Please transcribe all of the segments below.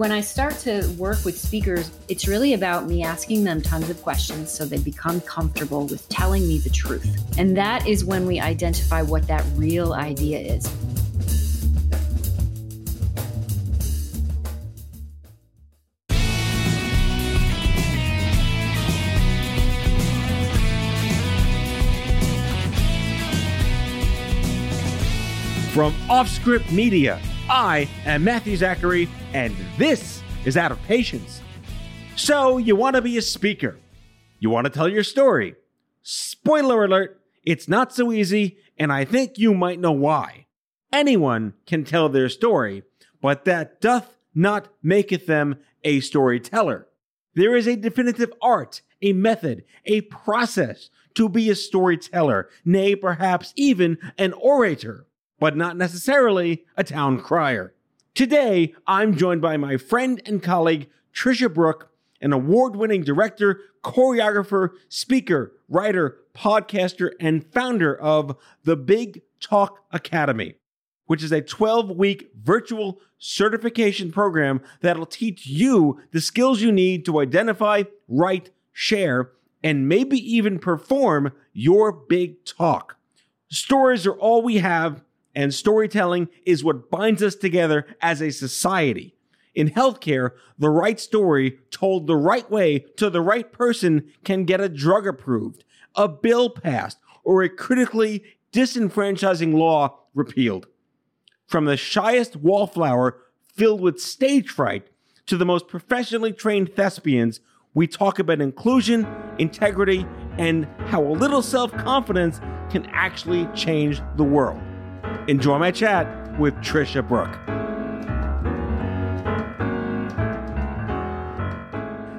When I start to work with speakers, it's really about me asking them tons of questions so they become comfortable with telling me the truth. And that is when we identify what that real idea is. From Offscript Media, I am Matthew Zachary, and this is Out of Patience. So, you want to be a speaker, you want to tell your story. Spoiler alert, it's not so easy, and I think you might know why. Anyone can tell their story, but that doth not maketh them a storyteller. There is a definitive art, a method, a process to be a storyteller, nay, perhaps even an orator but not necessarily a town crier. Today, I'm joined by my friend and colleague, Tricia Brouk, an award winning director, choreographer, speaker, writer, podcaster, and founder of the Big Talk Academy, which is a 12 week virtual certification program that'll teach you the skills you need to identify, write, share, and maybe even perform your big talk. Stories are all we have and storytelling is what binds us together as a society. In healthcare, the right story told the right way to the right person can get a drug approved, a bill passed, or a critically disenfranchising law repealed. From the shyest wallflower filled with stage fright to the most professionally trained thespians, we talk about inclusion, integrity, and how a little self confidence can actually change the world. Enjoy my chat with Tricia Brouk.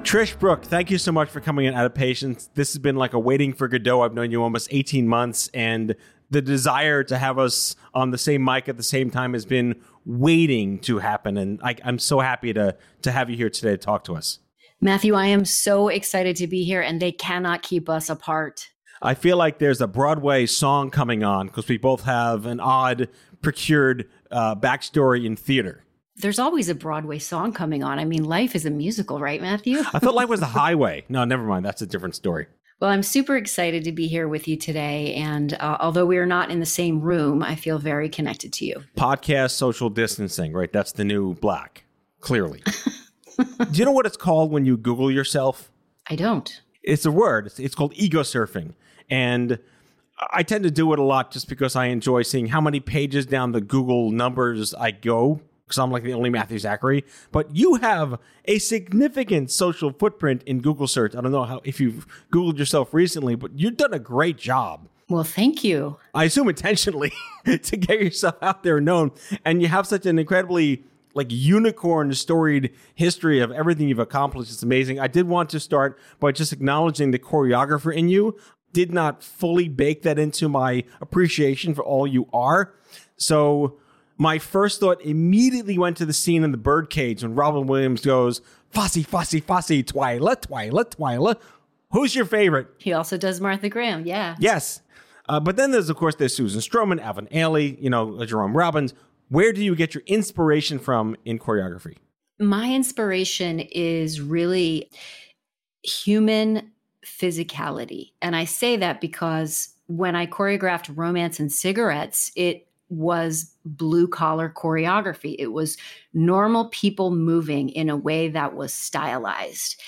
Trish Brouk, thank you so much for coming in out of patience. This has been like a waiting for Godot. I've known you almost 18 months, and the desire to have us on the same mic at the same time has been waiting to happen. And I, am so happy to to have you here today to talk to us. Matthew, I am so excited to be here, and they cannot keep us apart. I feel like there's a Broadway song coming on because we both have an odd procured uh, backstory in theater. There's always a Broadway song coming on. I mean, life is a musical, right, Matthew? I thought life was the highway. No, never mind. That's a different story. Well, I'm super excited to be here with you today. And uh, although we are not in the same room, I feel very connected to you. Podcast social distancing, right? That's the new black, clearly. Do you know what it's called when you Google yourself? I don't. It's a word. It's, it's called ego surfing. And I tend to do it a lot just because I enjoy seeing how many pages down the Google numbers I go because I'm like the only Matthew Zachary. But you have a significant social footprint in Google search. I don't know how if you've Googled yourself recently, but you've done a great job. Well, thank you. I assume intentionally to get yourself out there known. And you have such an incredibly like unicorn storied history of everything you've accomplished. It's amazing. I did want to start by just acknowledging the choreographer in you did not fully bake that into my appreciation for all you are. So my first thought immediately went to the scene in the birdcage when Robin Williams goes, Fosse, Fosse, Fosse, Twyla, Twyla, Twyla. Who's your favorite? He also does Martha Graham, yeah. Yes. Uh, but then there's, of course, there's Susan Stroman, Alvin Ailey, you know, Jerome Robbins. Where do you get your inspiration from in choreography? My inspiration is really human physicality. And I say that because when I choreographed Romance and Cigarettes, it was blue collar choreography. It was normal people moving in a way that was stylized.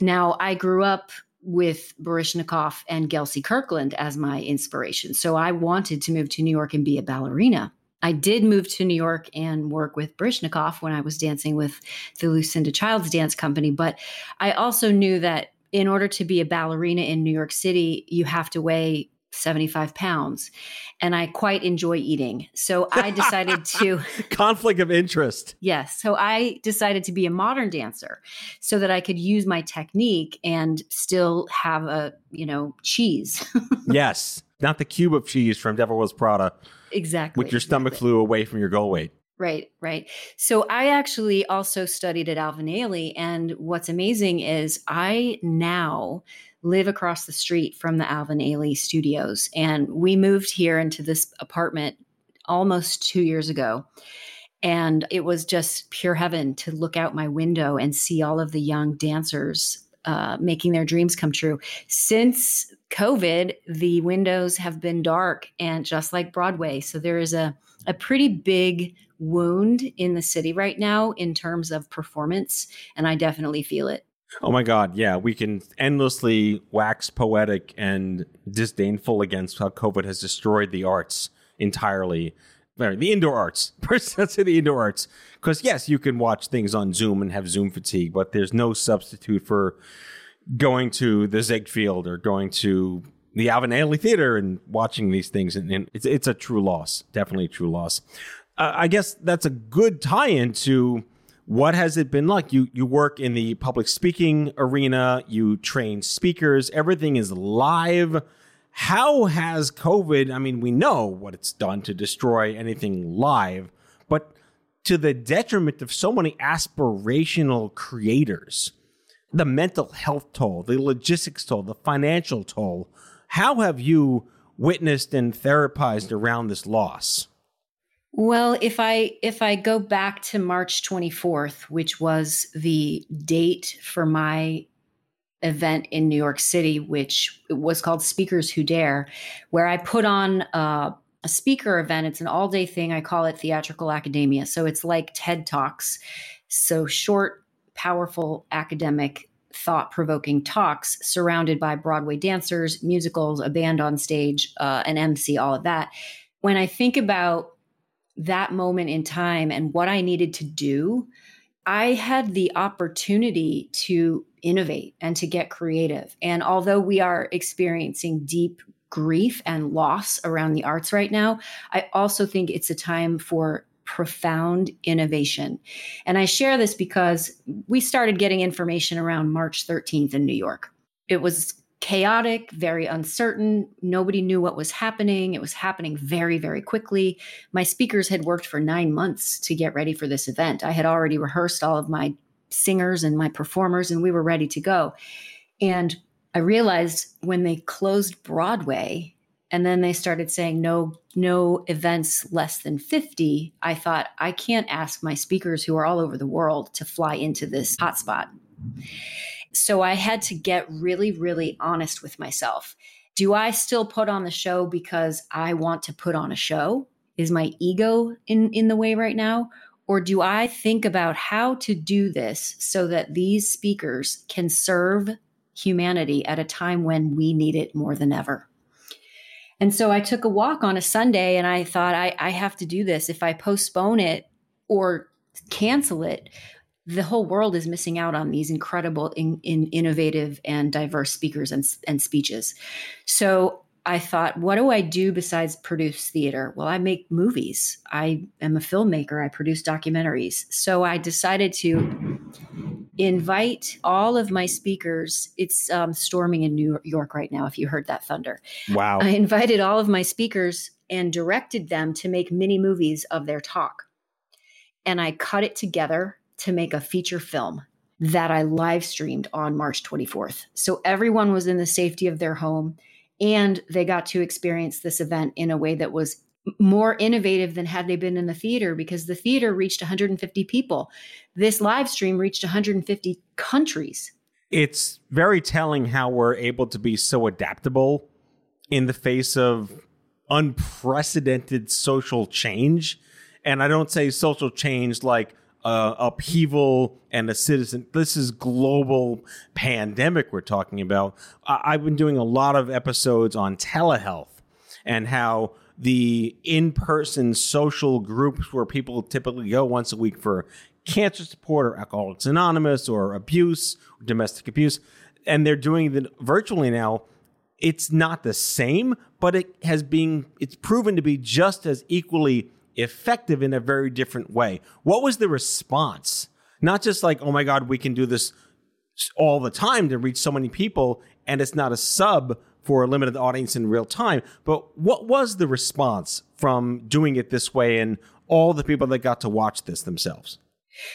Now, I grew up with Baryshnikov and Gelsey Kirkland as my inspiration. So I wanted to move to New York and be a ballerina. I did move to New York and work with Baryshnikov when I was dancing with the Lucinda Childs Dance Company. But I also knew that in order to be a ballerina in New York City, you have to weigh 75 pounds and I quite enjoy eating. So I decided to conflict of interest. Yes. So I decided to be a modern dancer so that I could use my technique and still have a, you know, cheese. yes. Not the cube of cheese from Devil Wears Prada. Exactly. With your stomach exactly. flew away from your goal weight. Right, right. So I actually also studied at Alvin Ailey. And what's amazing is I now live across the street from the Alvin Ailey studios. And we moved here into this apartment almost two years ago. And it was just pure heaven to look out my window and see all of the young dancers uh, making their dreams come true. Since COVID, the windows have been dark and just like Broadway. So there is a, a pretty big wound in the city right now in terms of performance. And I definitely feel it. Oh my God. Yeah. We can endlessly wax poetic and disdainful against how COVID has destroyed the arts entirely. The indoor arts. Let's say the indoor arts. Because, yes, you can watch things on Zoom and have Zoom fatigue, but there's no substitute for going to the Ziegfeld or going to the Alvin Ailey Theater and watching these things. And, and it's, it's a true loss. Definitely a true loss. I guess that's a good tie in to what has it been like? You you work in the public speaking arena, you train speakers, everything is live. How has COVID, I mean, we know what it's done to destroy anything live, but to the detriment of so many aspirational creators, the mental health toll, the logistics toll, the financial toll, how have you witnessed and therapized around this loss? Well, if I if I go back to March 24th, which was the date for my event in New York City, which was called Speakers Who Dare, where I put on a speaker event. It's an all day thing. I call it Theatrical Academia. So it's like TED Talks. So short, powerful academic thought provoking talks surrounded by Broadway dancers, musicals, a band on stage, uh, an MC, all of that. When I think about that moment in time and what I needed to do, I had the opportunity to innovate and to get creative. And although we are experiencing deep grief and loss around the arts right now, I also think it's a time for profound innovation. And I share this because we started getting information around March 13th in New York. It was chaotic, very uncertain. Nobody knew what was happening. It was happening very, very quickly. My speakers had worked for nine months to get ready for this event. I had already rehearsed all of my singers and my performers, and we were ready to go. And I realized when they closed Broadway and then they started saying no no events less than 50 i thought i can't ask my speakers who are all over the world to fly into this hotspot so I had to get really, really honest with myself. Do I still put on the show because I want to put on a show? Is my ego in, in the way right now? Or do I think about how to do this so that these speakers can serve humanity at a time when we need it more than ever? And so I took a walk on a Sunday and I thought, I, I have to do this. If I postpone it or cancel it, the whole world is missing out on these incredible, in, in innovative, and diverse speakers and, and speeches. So I thought, what do I do besides produce theater? Well, I make movies. I am a filmmaker. I produce documentaries. So I decided to invite all of my speakers. It's um, storming in New York right now, if you heard that thunder. Wow. I invited all of my speakers and directed them to make mini movies of their talk. And I cut it together to make a feature film that I live streamed on March 24th. So everyone was in the safety of their home and they got to experience this event in a way that was more innovative than had they been in the theater because the theater reached 150 people. This live stream reached 150 countries. It's very telling how we're able to be so adaptable in the face of unprecedented social change. And I don't say social change like uh, upheaval and a citizen. This is global pandemic we're talking about. I- I've been doing a lot of episodes on telehealth and how the in-person social groups where people typically go once a week for cancer support or Alcoholics Anonymous or abuse, or domestic abuse, and they're doing it virtually now. it's not the same, but it has been it's proven to be just as equally effective in a very different way. What was the response? Not just like, oh my God, we can do this all the time to reach so many people, and it's not a sub for a limited audience in real time. But what was the response from doing it this way and all the people that got to watch this themselves?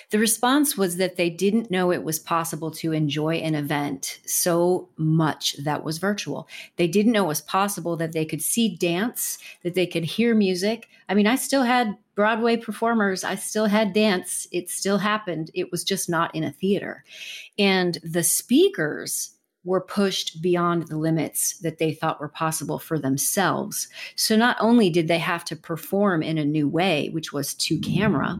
The response was that they didn't know it was possible to enjoy an event so much that was virtual. They didn't know it was possible that they could see dance, that they could hear music. I mean, I still had Broadway performers, I still had dance. It still happened. It was just not in a theater. And the speakers were pushed beyond the limits that they thought were possible for themselves. So not only did they have to perform in a new way, which was to camera,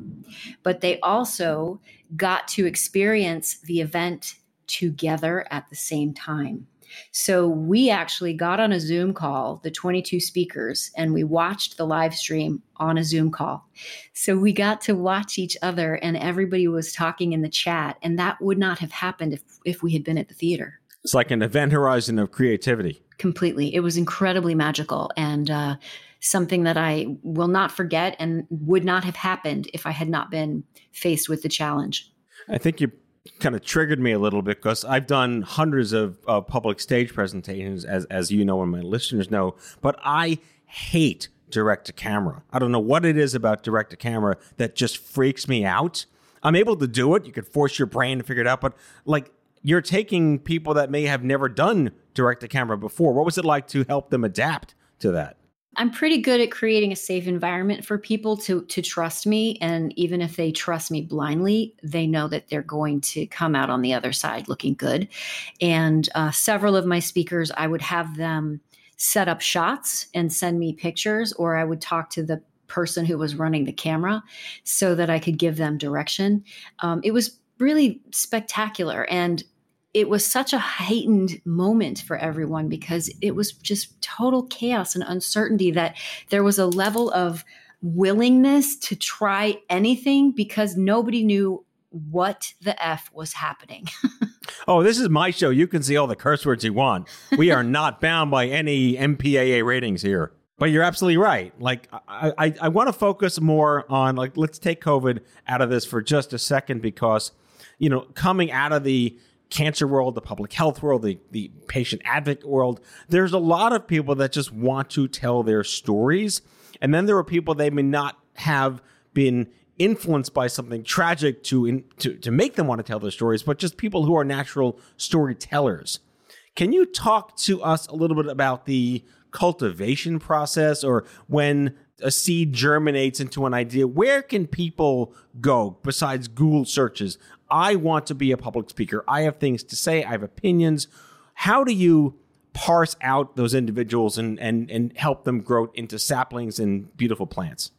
but they also got to experience the event together at the same time. So we actually got on a Zoom call, the 22 speakers, and we watched the live stream on a Zoom call. So we got to watch each other and everybody was talking in the chat. And that would not have happened if, if we had been at the theater. It's like an event horizon of creativity. Completely. It was incredibly magical and uh, something that I will not forget and would not have happened if I had not been faced with the challenge. I think you kind of triggered me a little bit because I've done hundreds of uh, public stage presentations, as, as you know and my listeners know, but I hate direct to camera. I don't know what it is about direct to camera that just freaks me out. I'm able to do it. You could force your brain to figure it out, but like you're taking people that may have never done direct to camera before. What was it like to help them adapt to that? I'm pretty good at creating a safe environment for people to to trust me and even if they trust me blindly, they know that they're going to come out on the other side looking good. And uh, several of my speakers, I would have them set up shots and send me pictures or I would talk to the person who was running the camera so that I could give them direction. Um, it was really spectacular and it was such a heightened moment for everyone because it was just total chaos and uncertainty that there was a level of willingness to try anything because nobody knew what the F was happening. oh, this is my show. You can see all the curse words you want. We are not bound by any MPAA ratings here. But you're absolutely right. Like I, I, I want to focus more on like let's take COVID out of this for just a second because, you know, coming out of the cancer world, the public health world, the, the patient advocate world, there's a lot of people that just want to tell their stories. And then there are people they may not have been influenced by something tragic to, in, to, to make them want to tell their stories, but just people who are natural storytellers. Can you talk to us a little bit about the cultivation process or when a seed germinates into an idea? Where can people go besides Google searches? I want to be a public speaker. I have things to say. I have opinions. How do you parse out those individuals and, and, and help them grow into saplings and beautiful plants?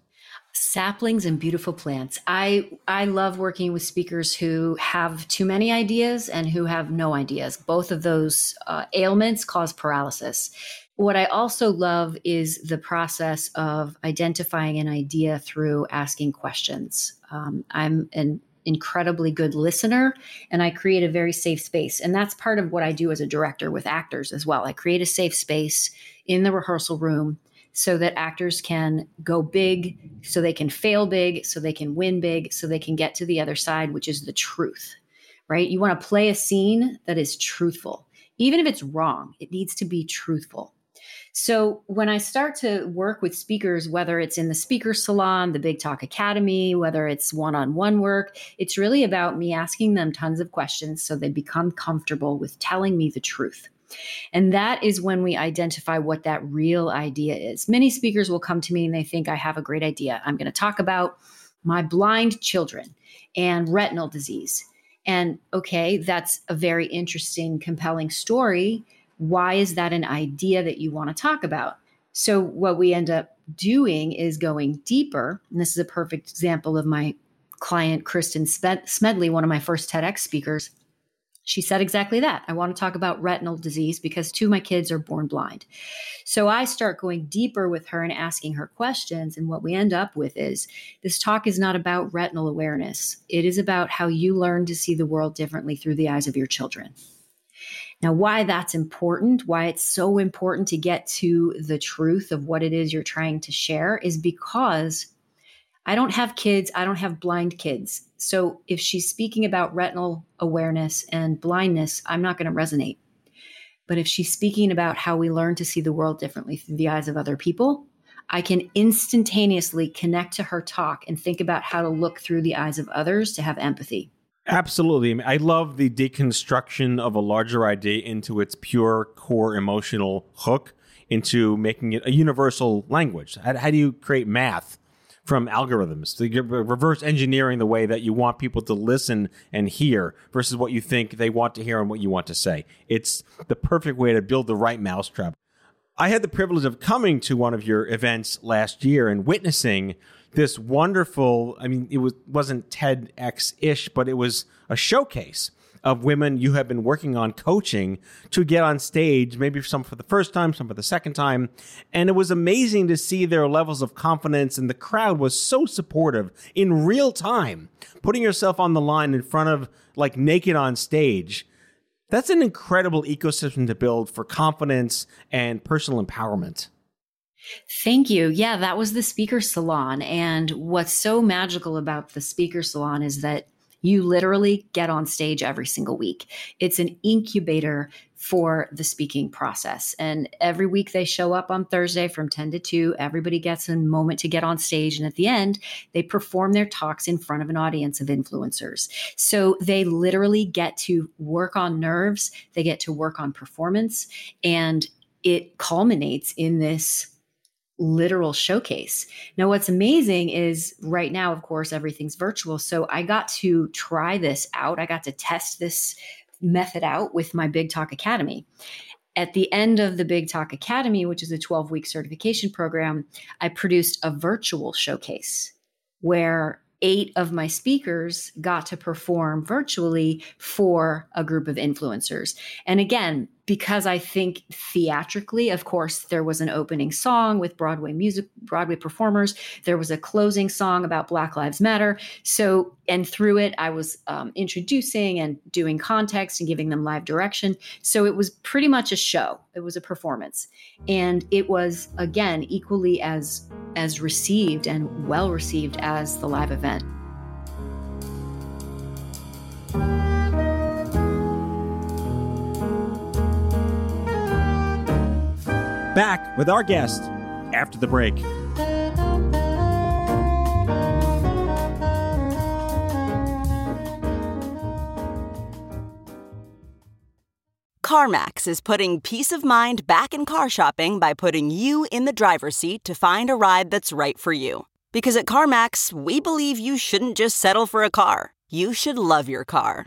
saplings and beautiful plants. I I love working with speakers who have too many ideas and who have no ideas. Both of those uh, ailments cause paralysis. What I also love is the process of identifying an idea through asking questions. Um, I'm an incredibly good listener and I create a very safe space. And that's part of what I do as a director with actors as well. I create a safe space in the rehearsal room so that actors can go big, so they can fail big, so they can win big, so they can get to the other side, which is the truth, right? You want to play a scene that is truthful. Even if it's wrong, it needs to be truthful. So when I start to work with speakers, whether it's in the speaker salon, the Big Talk Academy, whether it's one on one work, it's really about me asking them tons of questions so they become comfortable with telling me the truth. And that is when we identify what that real idea is. Many speakers will come to me and they think, I have a great idea. I'm going to talk about my blind children and retinal disease. And okay, that's a very interesting, compelling story why is that an idea that you want to talk about? So, what we end up doing is going deeper. And this is a perfect example of my client, Kristin Smedley, one of my first TEDx speakers. She said exactly that. I want to talk about retinal disease because two of my kids are born blind. So I start going deeper with her and asking her questions. And what we end up with is this talk is not about retinal awareness, it is about how you learn to see the world differently through the eyes of your children. Now, why that's important, why it's so important to get to the truth of what it is you're trying to share is because I don't have kids, I don't have blind kids. So if she's speaking about retinal awareness and blindness, I'm not going to resonate. But if she's speaking about how we learn to see the world differently through the eyes of other people, I can instantaneously connect to her talk and think about how to look through the eyes of others to have empathy. Absolutely. I love the deconstruction of a larger idea into its pure core emotional hook, into making it a universal language. How, how do you create math from algorithms? So reverse engineering the way that you want people to listen and hear versus what you think they want to hear and what you want to say. It's the perfect way to build the right mousetrap. I had the privilege of coming to one of your events last year and witnessing this wonderful i mean it was wasn't tedx-ish but it was a showcase of women you have been working on coaching to get on stage maybe some for the first time some for the second time. And it was amazing to see their levels of confidence and the crowd was so supportive in real time putting yourself on the line in front of like naked on stage. That's an incredible ecosystem to build for confidence and personal empowerment Thank you. Yeah, that was the speaker salon. And what's so magical about the speaker salon is that you literally get on stage every single week. It's an incubator for the speaking process. And every week they show up on Thursday from 10 to 2. Everybody gets a moment to get on stage. And at the end, they perform their talks in front of an audience of influencers. So they literally get to work on nerves, they get to work on performance, and it culminates in this literal showcase. Now, what's amazing is right now, of course, everything's virtual. So I got to try this out. I got to test this method out with my Big Talk Academy. At the end of the Big Talk Academy, which is a 12 week certification program, I produced a virtual showcase where eight of my speakers got to perform virtually for a group of influencers. And again, because I think theatrically, of course, there was an opening song with Broadway music, Broadway performers. There was a closing song about Black Lives Matter. So, and through it, I was um, introducing and doing context and giving them live direction. So it was pretty much a show. It was a performance, and it was again equally as as received and well received as the live event. Back with our guest after the break. CarMax is putting peace of mind back in car shopping by putting you in the driver's seat to find a ride that's right for you. Because at CarMax, we believe you shouldn't just settle for a car, you should love your car.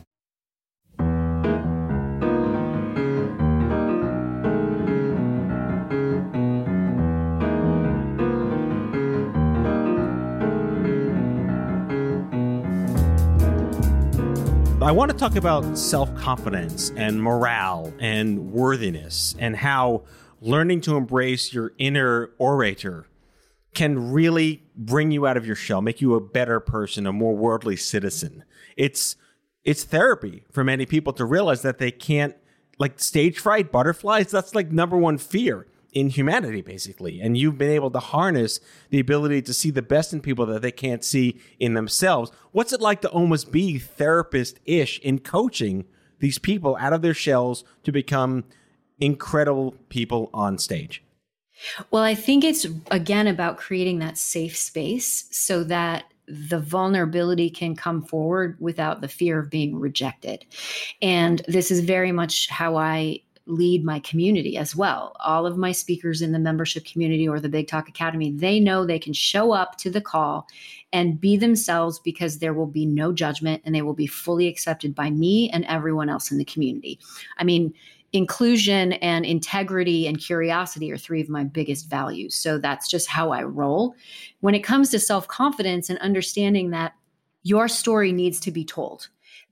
I want to talk about self confidence and morale and worthiness and how learning to embrace your inner orator can really bring you out of your shell, make you a better person, a more worldly citizen. It's it's therapy for many people to realize that they can't like stage fright, butterflies, that's like number one fear in humanity, basically. And you've been able to harness the ability to see the best in people that they can't see in themselves. What's it like to almost be therapist ish in coaching these people out of their shells to become incredible people on stage? Well, I think it's again about creating that safe space so that the vulnerability can come forward without the fear of being rejected. And this is very much how I lead my community as well. All of my speakers in the membership community or the Big Talk Academy, they know they can show up to the call and be themselves because there will be no judgment and they will be fully accepted by me and everyone else in the community. I mean, inclusion and integrity and curiosity are three of my biggest values. So that's just how I roll. When it comes to self confidence and understanding that your story needs to be told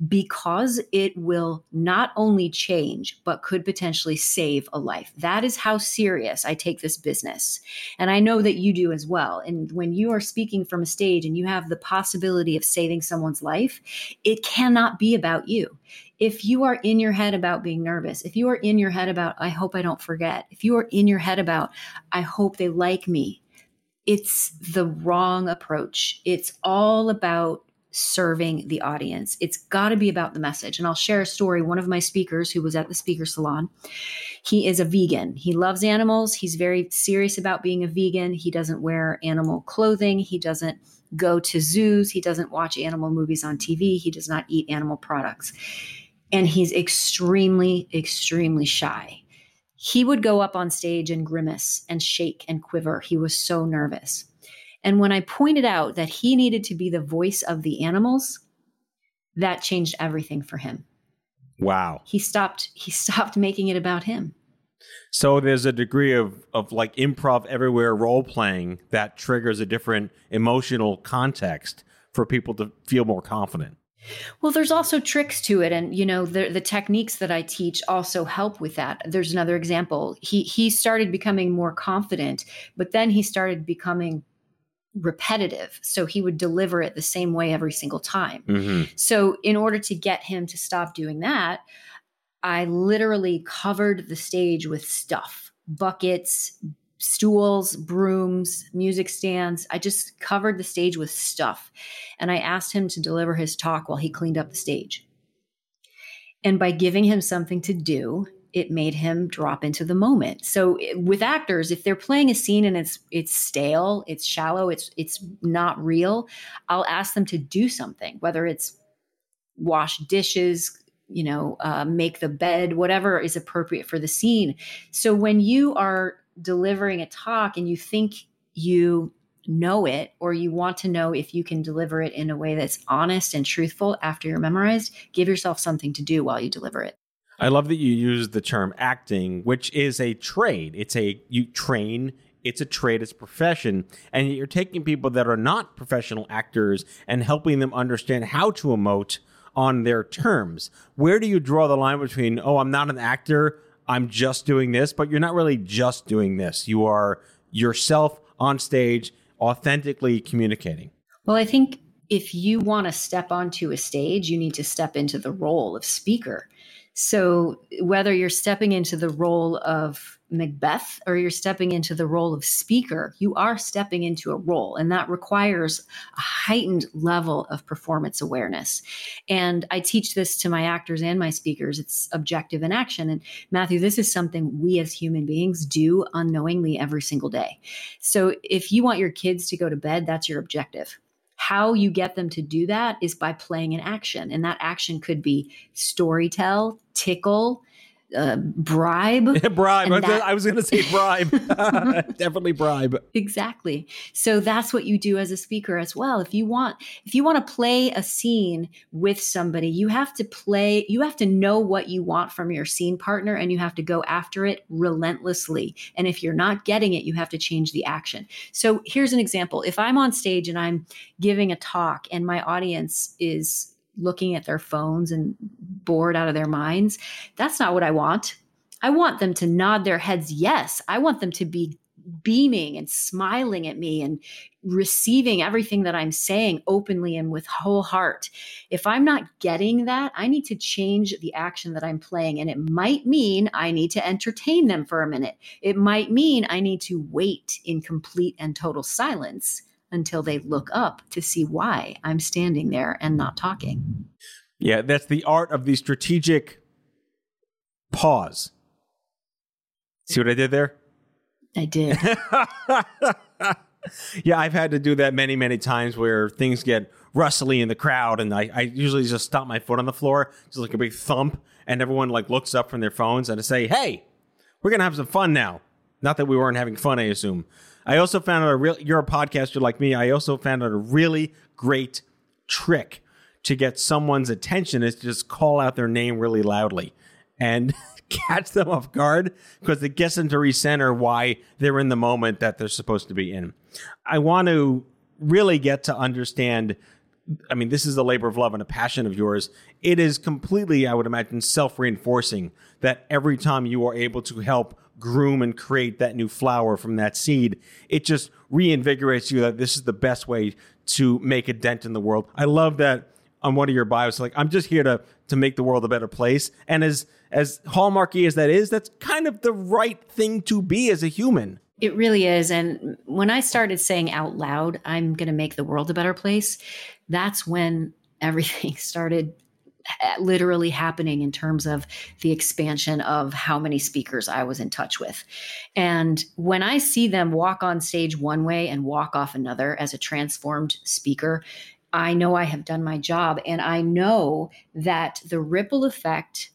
because it will not only change, but could potentially save a life. That is how serious I take this business. And I know that you do as well. And when you are speaking from a stage and you have the possibility of saving someone's life, it cannot be about you. If you are in your head about being nervous, if you are in your head about, I hope I don't forget, if you are in your head about, I hope they like me, it's the wrong approach. It's all about serving the audience. It's got to be about the message. And I'll share a story. One of my speakers who was at the speaker salon, he is a vegan. He loves animals. He's very serious about being a vegan. He doesn't wear animal clothing. He doesn't go to zoos. He doesn't watch animal movies on TV. He does not eat animal products. And he's extremely, extremely shy. He would go up on stage and grimace and shake and quiver. He was so nervous. And when I pointed out that he needed to be the voice of the animals, that changed everything for him. Wow. He stopped he stopped making it about him. So there's a degree of of like improv everywhere role playing that triggers a different emotional context for people to feel more confident. Well, there's also tricks to it, and you know the the techniques that I teach also help with that. There's another example. He he started becoming more confident, but then he started becoming repetitive. So he would deliver it the same way every single time. Mm-hmm. So, in order to get him to stop doing that, I literally covered the stage with stuff buckets, stools, brooms, music stands. I just covered the stage with stuff. And I asked him to deliver his talk while he cleaned up the stage. And by giving him something to do, it made him drop into the moment. So with actors, if they're playing a scene and it's it's stale, it's shallow, it's it's not real, I'll ask them to do something, whether it's wash dishes, you know, uh, make the bed, whatever is appropriate for the scene. So when you are delivering a talk and you think you know it or you want to know if you can deliver it in a way that's honest and truthful after you're memorized, give yourself something to do while you deliver it. I love that you use the term acting, which is a trade. It's a you train. It's a trade. It's a profession, and you're taking people that are not professional actors and helping them understand how to emote on their terms. Where do you draw the line between oh, I'm not an actor, I'm just doing this, but you're not really just doing this. You are yourself on stage, authentically communicating. Well, I think if you want to step onto a stage, you need to step into the role of speaker. So whether you're stepping into the role of Macbeth or you're stepping into the role of speaker, you are stepping into a role, and that requires a heightened level of performance awareness. And I teach this to my actors and my speakers. It's objective in action. And Matthew, this is something we as human beings do unknowingly every single day. So if you want your kids to go to bed, that's your objective how you get them to do that is by playing an action. And that action could be storytell, tickle, uh, bribe. bribe. That, I was going to say bribe. Definitely bribe. Exactly. So that's what you do as a speaker as well. If you want, if you want to play a scene with somebody, you have to play. You have to know what you want from your scene partner, and you have to go after it relentlessly. And if you're not getting it, you have to change the action. So here's an example. If I'm on stage and I'm giving a talk, and my audience is looking at their phones and bored out of their minds. That's not what I want. I want them to nod their heads yes. I want them to be beaming and smiling at me and receiving everything that I'm saying openly and with whole heart. If I'm not getting that, I need to change the action that I'm playing. And it might mean I need to entertain them for a minute. It might mean I need to wait in complete and total silence until they look up to see why I'm standing there and not talking. Yeah, that's the art of the strategic pause. See what I did there? I did. yeah, I've had to do that many, many times where things get rustly in the crowd, and I, I usually just stomp my foot on the floor, just like a big thump, and everyone like looks up from their phones and I say, "Hey, we're gonna have some fun now." Not that we weren't having fun, I assume. I also found out a real. You're a podcaster like me. I also found out a really great trick to get someone's attention is to just call out their name really loudly and catch them off guard because it gets them to recenter why they're in the moment that they're supposed to be in. I want to really get to understand. I mean, this is a labor of love and a passion of yours. It is completely, I would imagine, self reinforcing that every time you are able to help groom and create that new flower from that seed, it just reinvigorates you that this is the best way to make a dent in the world. I love that on one of your bios, like I'm just here to to make the world a better place. And as as hallmarky as that is, that's kind of the right thing to be as a human. It really is. And when I started saying out loud, I'm going to make the world a better place, that's when everything started literally happening in terms of the expansion of how many speakers I was in touch with. And when I see them walk on stage one way and walk off another as a transformed speaker, I know I have done my job. And I know that the ripple effect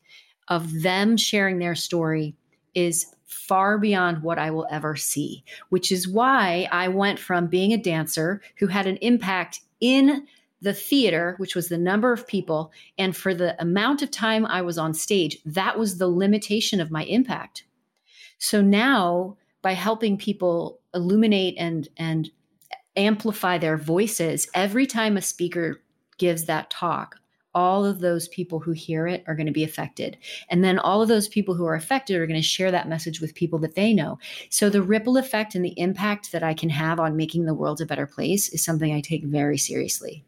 of them sharing their story is far beyond what I will ever see, which is why I went from being a dancer who had an impact in the theater, which was the number of people, and for the amount of time I was on stage, that was the limitation of my impact. So now, by helping people illuminate and and amplify their voices, every time a speaker gives that talk, all of those people who hear it are going to be affected. And then all of those people who are affected are going to share that message with people that they know. So the ripple effect and the impact that I can have on making the world a better place is something I take very seriously.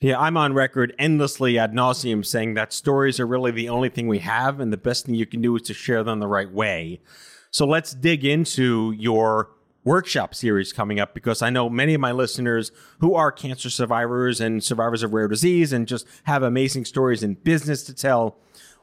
Yeah, I'm on record endlessly ad nauseum saying that stories are really the only thing we have, and the best thing you can do is to share them the right way. So let's dig into your workshop series coming up because I know many of my listeners who are cancer survivors and survivors of rare disease and just have amazing stories in business to tell.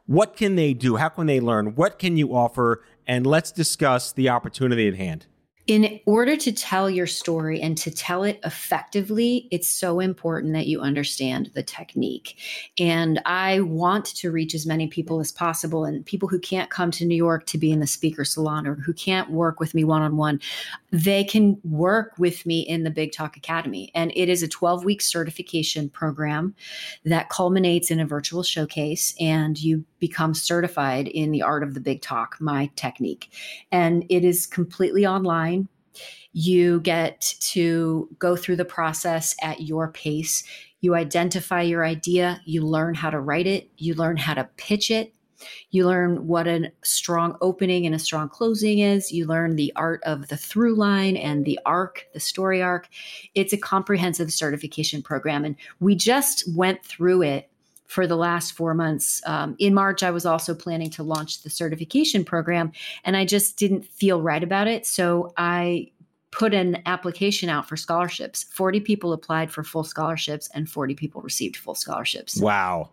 What can they do? How can they learn? What can you offer? And let's discuss the opportunity at hand in order to tell your story and to tell it effectively, it's so important that you understand the technique. And I want to reach as many people as possible and people who can't come to New York to be in the speaker salon or who can't work with me one on one, they can work with me in the Big Talk Academy. And it is a 12 week certification program that culminates in a virtual showcase and you become certified in the art of the big talk, my technique. And it is completely online. You get to go through the process at your pace. You identify your idea, you learn how to write it, you learn how to pitch it, you learn what a strong opening and a strong closing is. You learn the art of the through line and the arc, the story arc. It's a comprehensive certification program. And we just went through it for the last four months. Um, in March, I was also planning to launch the certification program, and I just didn't feel right about it. So I put an application out for scholarships. 40 people applied for full scholarships, and 40 people received full scholarships. Wow.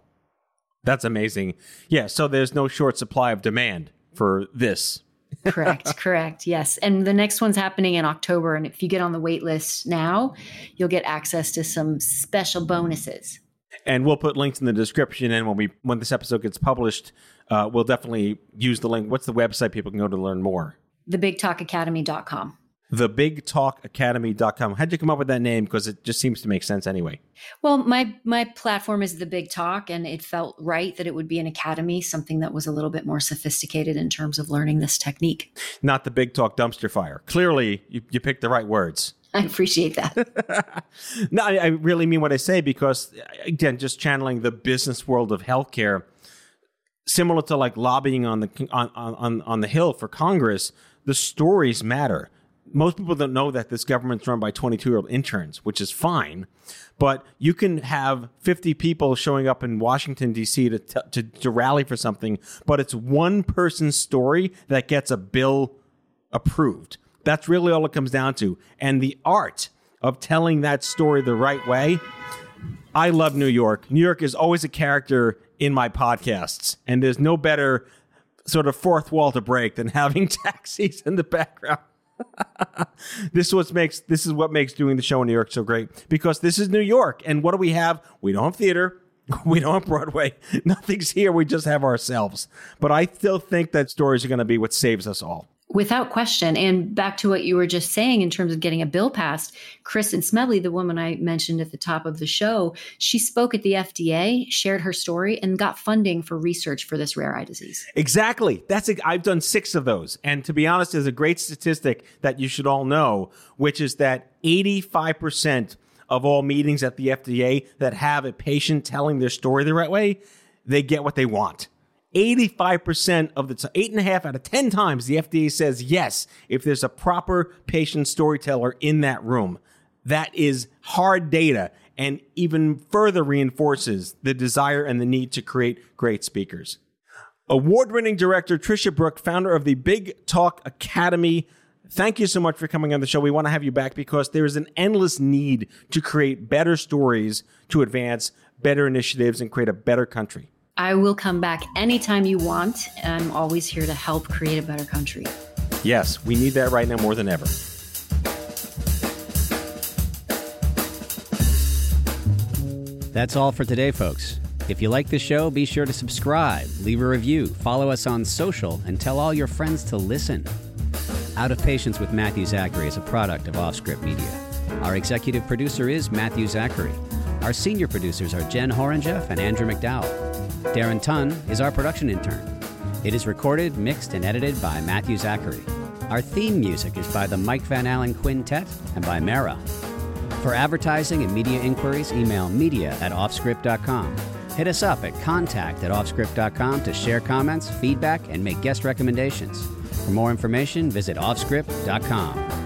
That's amazing. Yeah. So there's no short supply of demand for this. correct, correct. Yes. And the next one's happening in October. And if you get on the wait list now, you'll get access to some special bonuses and we'll put links in the description. And when we when this episode gets published, uh, we'll definitely use the link. What's the website people can go to learn more? Thebigtalkacademy.com. Thebigtalkacademy.com. How'd you come up with that name? Because it just seems to make sense anyway. Well, my my platform is the Big Talk, and it felt right that it would be an academy, something that was a little bit more sophisticated in terms of learning this technique. Not the Big Talk dumpster fire. Clearly, you, you picked the right words. I appreciate that. no, I, I really mean what I say because, again, just channeling the business world of healthcare, similar to like lobbying on the on, on on the hill for Congress, the stories matter. Most people don't know that this government's run by 22 year old interns, which is fine. But you can have 50 people showing up in Washington, D.C. To, t- to, to rally for something, but it's one person's story that gets a bill approved. That's really all it comes down to. And the art of telling that story the right way. I love New York. New York is always a character in my podcasts, and there's no better sort of fourth wall to break than having taxis in the background. this is what makes this is what makes doing the show in New York so great because this is New York, and what do we have? We don't have theater. We don't have Broadway. Nothing's here. We just have ourselves. But I still think that stories are going to be what saves us all. Without question. And back to what you were just saying in terms of getting a bill passed, Kristin Smedley, the woman I mentioned at the top of the show, she spoke at the FDA, shared her story, and got funding for research for this rare eye disease. Exactly. That's i I've done six of those. And to be honest, there's a great statistic that you should all know, which is that 85% of all meetings at the FDA that have a patient telling their story the right way, they get what they want. 85% of the t- eight and a half out of 10 times the FDA says yes if there's a proper patient storyteller in that room. That is hard data and even further reinforces the desire and the need to create great speakers. Award winning director Tricia Brouk, founder of the Big Talk Academy. Thank you so much for coming on the show. We want to have you back because there is an endless need to create better stories to advance better initiatives and create a better country. I will come back anytime you want. I'm always here to help create a better country. Yes, we need that right now more than ever. That's all for today, folks. If you like the show, be sure to subscribe, leave a review, follow us on social, and tell all your friends to listen. Out of Patience with Matthew Zachary is a product of Offscript Media. Our executive producer is Matthew Zachary. Our senior producers are Jen Horonjeff and Andrew McDowell. Darren Tunn is our production intern. It is recorded, mixed, and edited by Matthew Zachary. Our theme music is by the Mike Van Allen Quintet and by Mara. For advertising and media inquiries, email media at offscript.com. Hit us up at contact at offscript.com to share comments, feedback, and make guest recommendations. For more information, visit offscript.com.